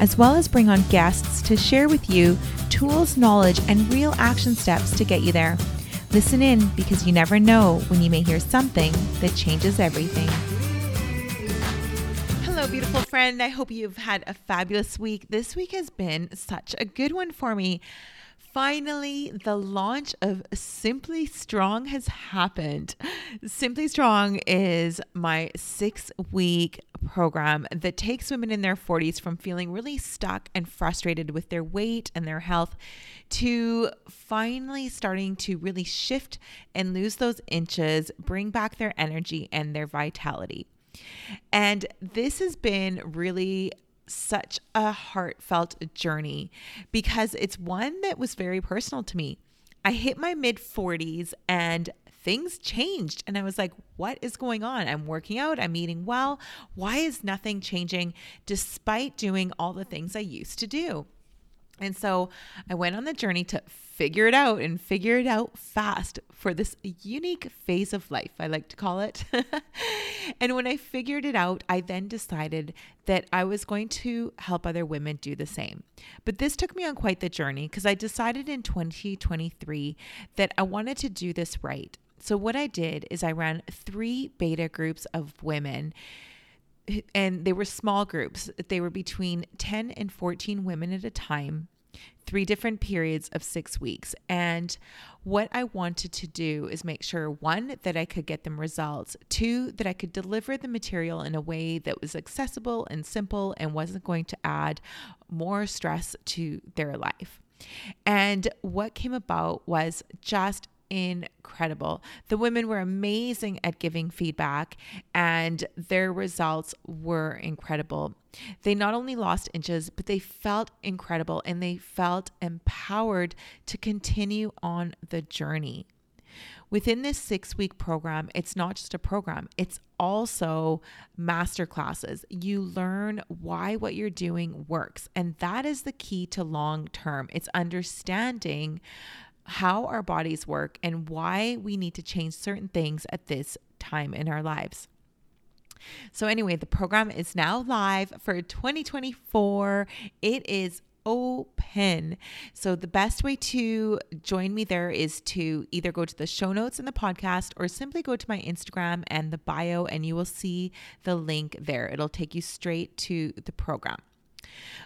as well as bring on guests to share with you tools, knowledge, and real action steps to get you there. Listen in because you never know when you may hear something that changes everything. Hello, beautiful friend. I hope you've had a fabulous week. This week has been such a good one for me finally, the launch of Simply Strong has happened. Simply Strong is my six week program that takes women in their 40s from feeling really stuck and frustrated with their weight and their health to finally starting to really shift and lose those inches, bring back their energy and their vitality. And this has been really such a heartfelt journey because it's one that was very personal to me. I hit my mid 40s and things changed. And I was like, what is going on? I'm working out, I'm eating well. Why is nothing changing despite doing all the things I used to do? And so I went on the journey to figure it out and figure it out fast for this unique phase of life, I like to call it. and when I figured it out, I then decided that I was going to help other women do the same. But this took me on quite the journey because I decided in 2023 that I wanted to do this right. So, what I did is I ran three beta groups of women and they were small groups. They were between 10 and 14 women at a time three different periods of six weeks. And what I wanted to do is make sure one, that I could get them results, two, that I could deliver the material in a way that was accessible and simple and wasn't going to add more stress to their life. And what came about was just incredible. The women were amazing at giving feedback, and their results were incredible. They not only lost inches, but they felt incredible and they felt empowered to continue on the journey. Within this six week program, it's not just a program, it's also master classes. You learn why what you're doing works. And that is the key to long term. It's understanding how our bodies work and why we need to change certain things at this time in our lives. So, anyway, the program is now live for 2024. It is open. So, the best way to join me there is to either go to the show notes in the podcast or simply go to my Instagram and the bio, and you will see the link there. It'll take you straight to the program.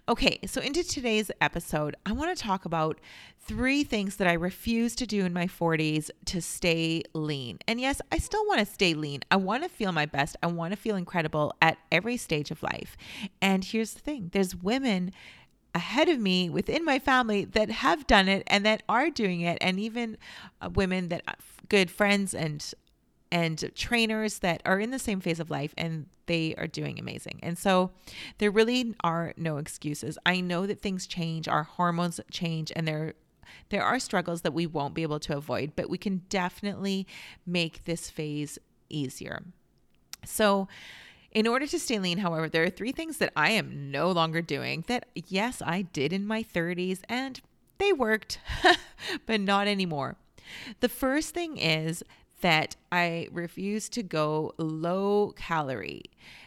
Okay, so into today's episode, I want to talk about three things that I refuse to do in my 40s to stay lean. And yes, I still want to stay lean. I want to feel my best. I want to feel incredible at every stage of life. And here's the thing there's women ahead of me within my family that have done it and that are doing it and even uh, women that uh, good friends and and trainers that are in the same phase of life and they are doing amazing. And so there really are no excuses. I know that things change, our hormones change, and there there are struggles that we won't be able to avoid, but we can definitely make this phase easier. So in order to stay lean, however, there are three things that I am no longer doing that, yes, I did in my 30s and they worked, but not anymore. The first thing is that I refuse to go low calorie.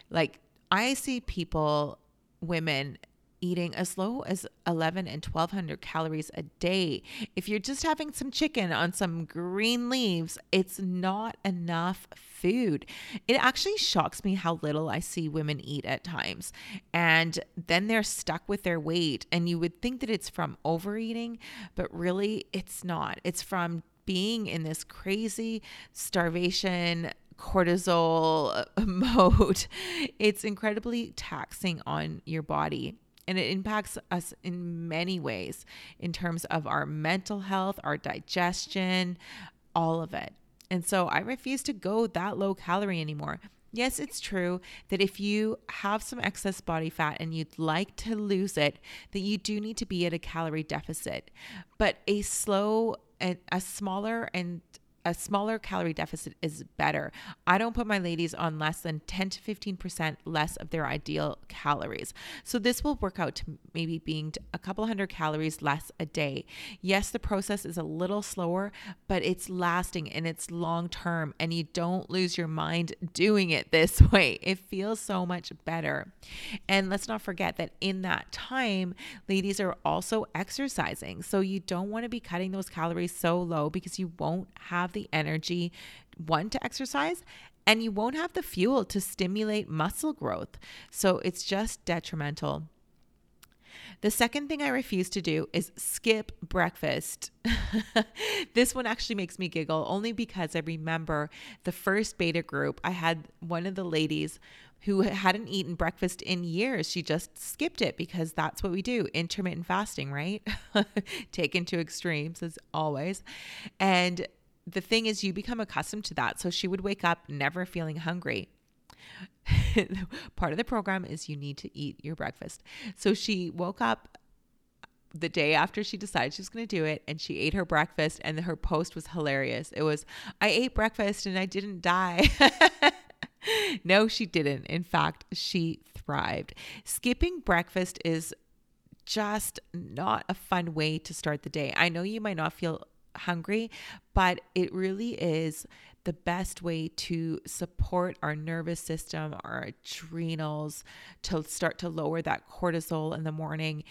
Like I see people, women eating as low as 11 and 1200 calories a day. If you're just having some chicken on some green leaves, it's not enough food. It actually shocks me how little I see women eat at times. And then they're stuck with their weight. And you would think that it's from overeating, but really it's not. It's from being in this crazy starvation cortisol uh, mode. It's incredibly taxing on your body. And it impacts us in many ways in terms of our mental health, our digestion, all of it. And so I refuse to go that low calorie anymore. Yes, it's true that if you have some excess body fat and you'd like to lose it, that you do need to be at a calorie deficit. But a slow a smaller and a smaller calorie deficit is better. I don't put my ladies on less than 10 to 15% less of their ideal calories. So this will work out to maybe being a couple hundred calories less a day. Yes, the process is a little slower, but it's lasting and it's long term and you don't lose your mind doing it this way. It feels so much better. And let's not forget that in that time, ladies are also exercising. So you don't want to be cutting those calories so low because you won't have the energy, one, to exercise, and you won't have the fuel to stimulate muscle growth. So it's just detrimental. The second thing I refuse to do is skip breakfast. this one actually makes me giggle only because I remember the first beta group. I had one of the ladies who hadn't eaten breakfast in years. She just skipped it because that's what we do intermittent fasting, right? Taken to extremes as always. And the thing is, you become accustomed to that. So she would wake up never feeling hungry. Part of the program is you need to eat your breakfast. So she woke up the day after she decided she was going to do it and she ate her breakfast and her post was hilarious. It was I ate breakfast and I didn't die. no, she didn't. In fact, she thrived. Skipping breakfast is just not a fun way to start the day. I know you might not feel hungry, but it really is the best way to support our nervous system, our adrenals, to start to lower that cortisol in the morning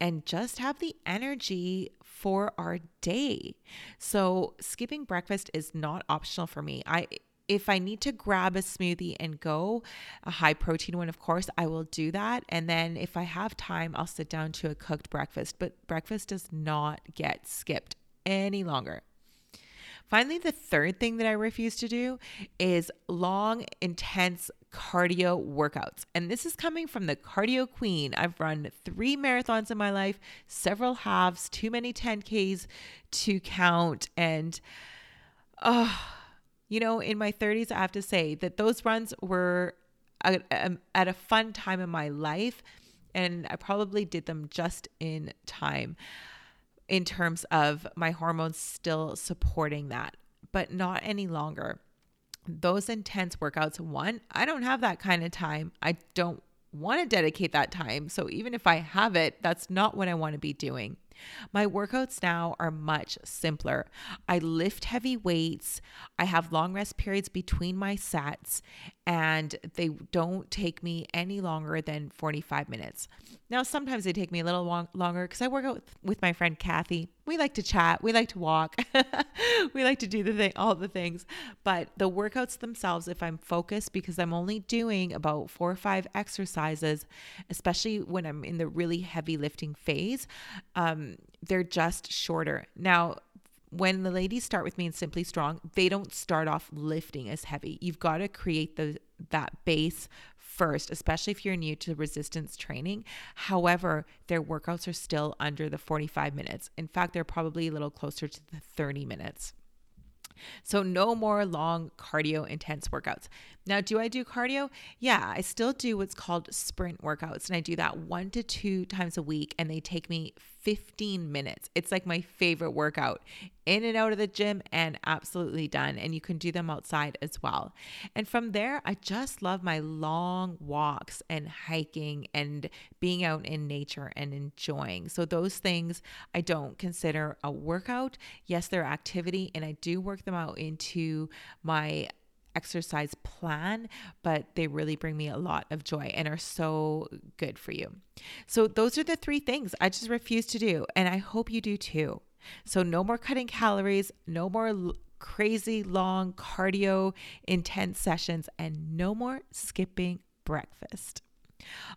and just have the energy for our day. So, skipping breakfast is not optional for me. I if I need to grab a smoothie and go, a high protein one, of course, I will do that. And then if I have time, I'll sit down to a cooked breakfast. But breakfast does not get skipped any longer. Finally, the third thing that I refuse to do is long, intense cardio workouts. And this is coming from the cardio queen. I've run three marathons in my life, several halves, too many 10Ks to count. And, oh, you know, in my 30s, I have to say that those runs were at a fun time in my life. And I probably did them just in time in terms of my hormones still supporting that, but not any longer. Those intense workouts, one, I don't have that kind of time. I don't want to dedicate that time. So even if I have it, that's not what I want to be doing. My workouts now are much simpler. I lift heavy weights, I have long rest periods between my sets, and they don't take me any longer than 45 minutes. Now, sometimes they take me a little long, longer because I work out with, with my friend Kathy. We like to chat, we like to walk, we like to do the thing, all the things. But the workouts themselves, if I'm focused, because I'm only doing about four or five exercises, especially when I'm in the really heavy lifting phase, um, they're just shorter. Now, when the ladies start with me in Simply Strong, they don't start off lifting as heavy. You've got to create the that base first, especially if you're new to resistance training. However, their workouts are still under the 45 minutes. In fact, they're probably a little closer to the 30 minutes. So, no more long cardio intense workouts. Now, do I do cardio? Yeah, I still do what's called sprint workouts, and I do that one to two times a week, and they take me 15 minutes. It's like my favorite workout. In and out of the gym and absolutely done. And you can do them outside as well. And from there, I just love my long walks and hiking and being out in nature and enjoying. So, those things I don't consider a workout. Yes, they're activity, and I do work them out into my exercise plan, but they really bring me a lot of joy and are so good for you. So, those are the three things I just refuse to do. And I hope you do too. So, no more cutting calories, no more l- crazy long cardio intense sessions, and no more skipping breakfast.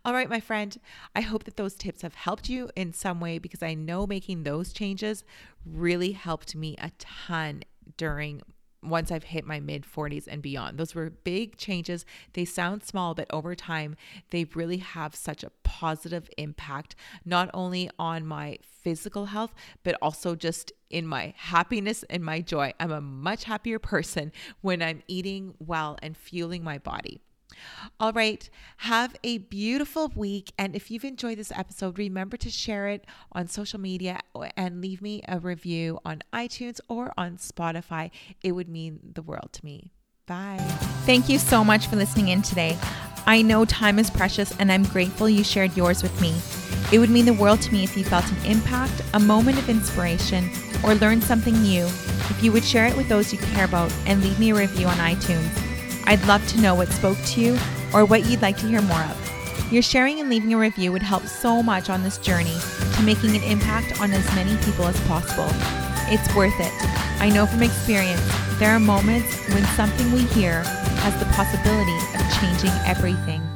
All right, my friend, I hope that those tips have helped you in some way because I know making those changes really helped me a ton during once I've hit my mid 40s and beyond. Those were big changes. They sound small, but over time, they really have such a positive impact, not only on my physical health, but also just in my happiness and my joy. I'm a much happier person when I'm eating well and fueling my body. All right. Have a beautiful week. And if you've enjoyed this episode, remember to share it on social media and leave me a review on iTunes or on Spotify. It would mean the world to me. Bye. Thank you so much for listening in today. I know time is precious and I'm grateful you shared yours with me. It would mean the world to me if you felt an impact, a moment of inspiration, or learned something new. If you would share it with those you care about and leave me a review on iTunes. I'd love to know what spoke to you or what you'd like to hear more of. Your sharing and leaving a review would help so much on this journey to making an impact on as many people as possible. It's worth it. I know from experience, there are moments when something we hear has the possibility of changing everything.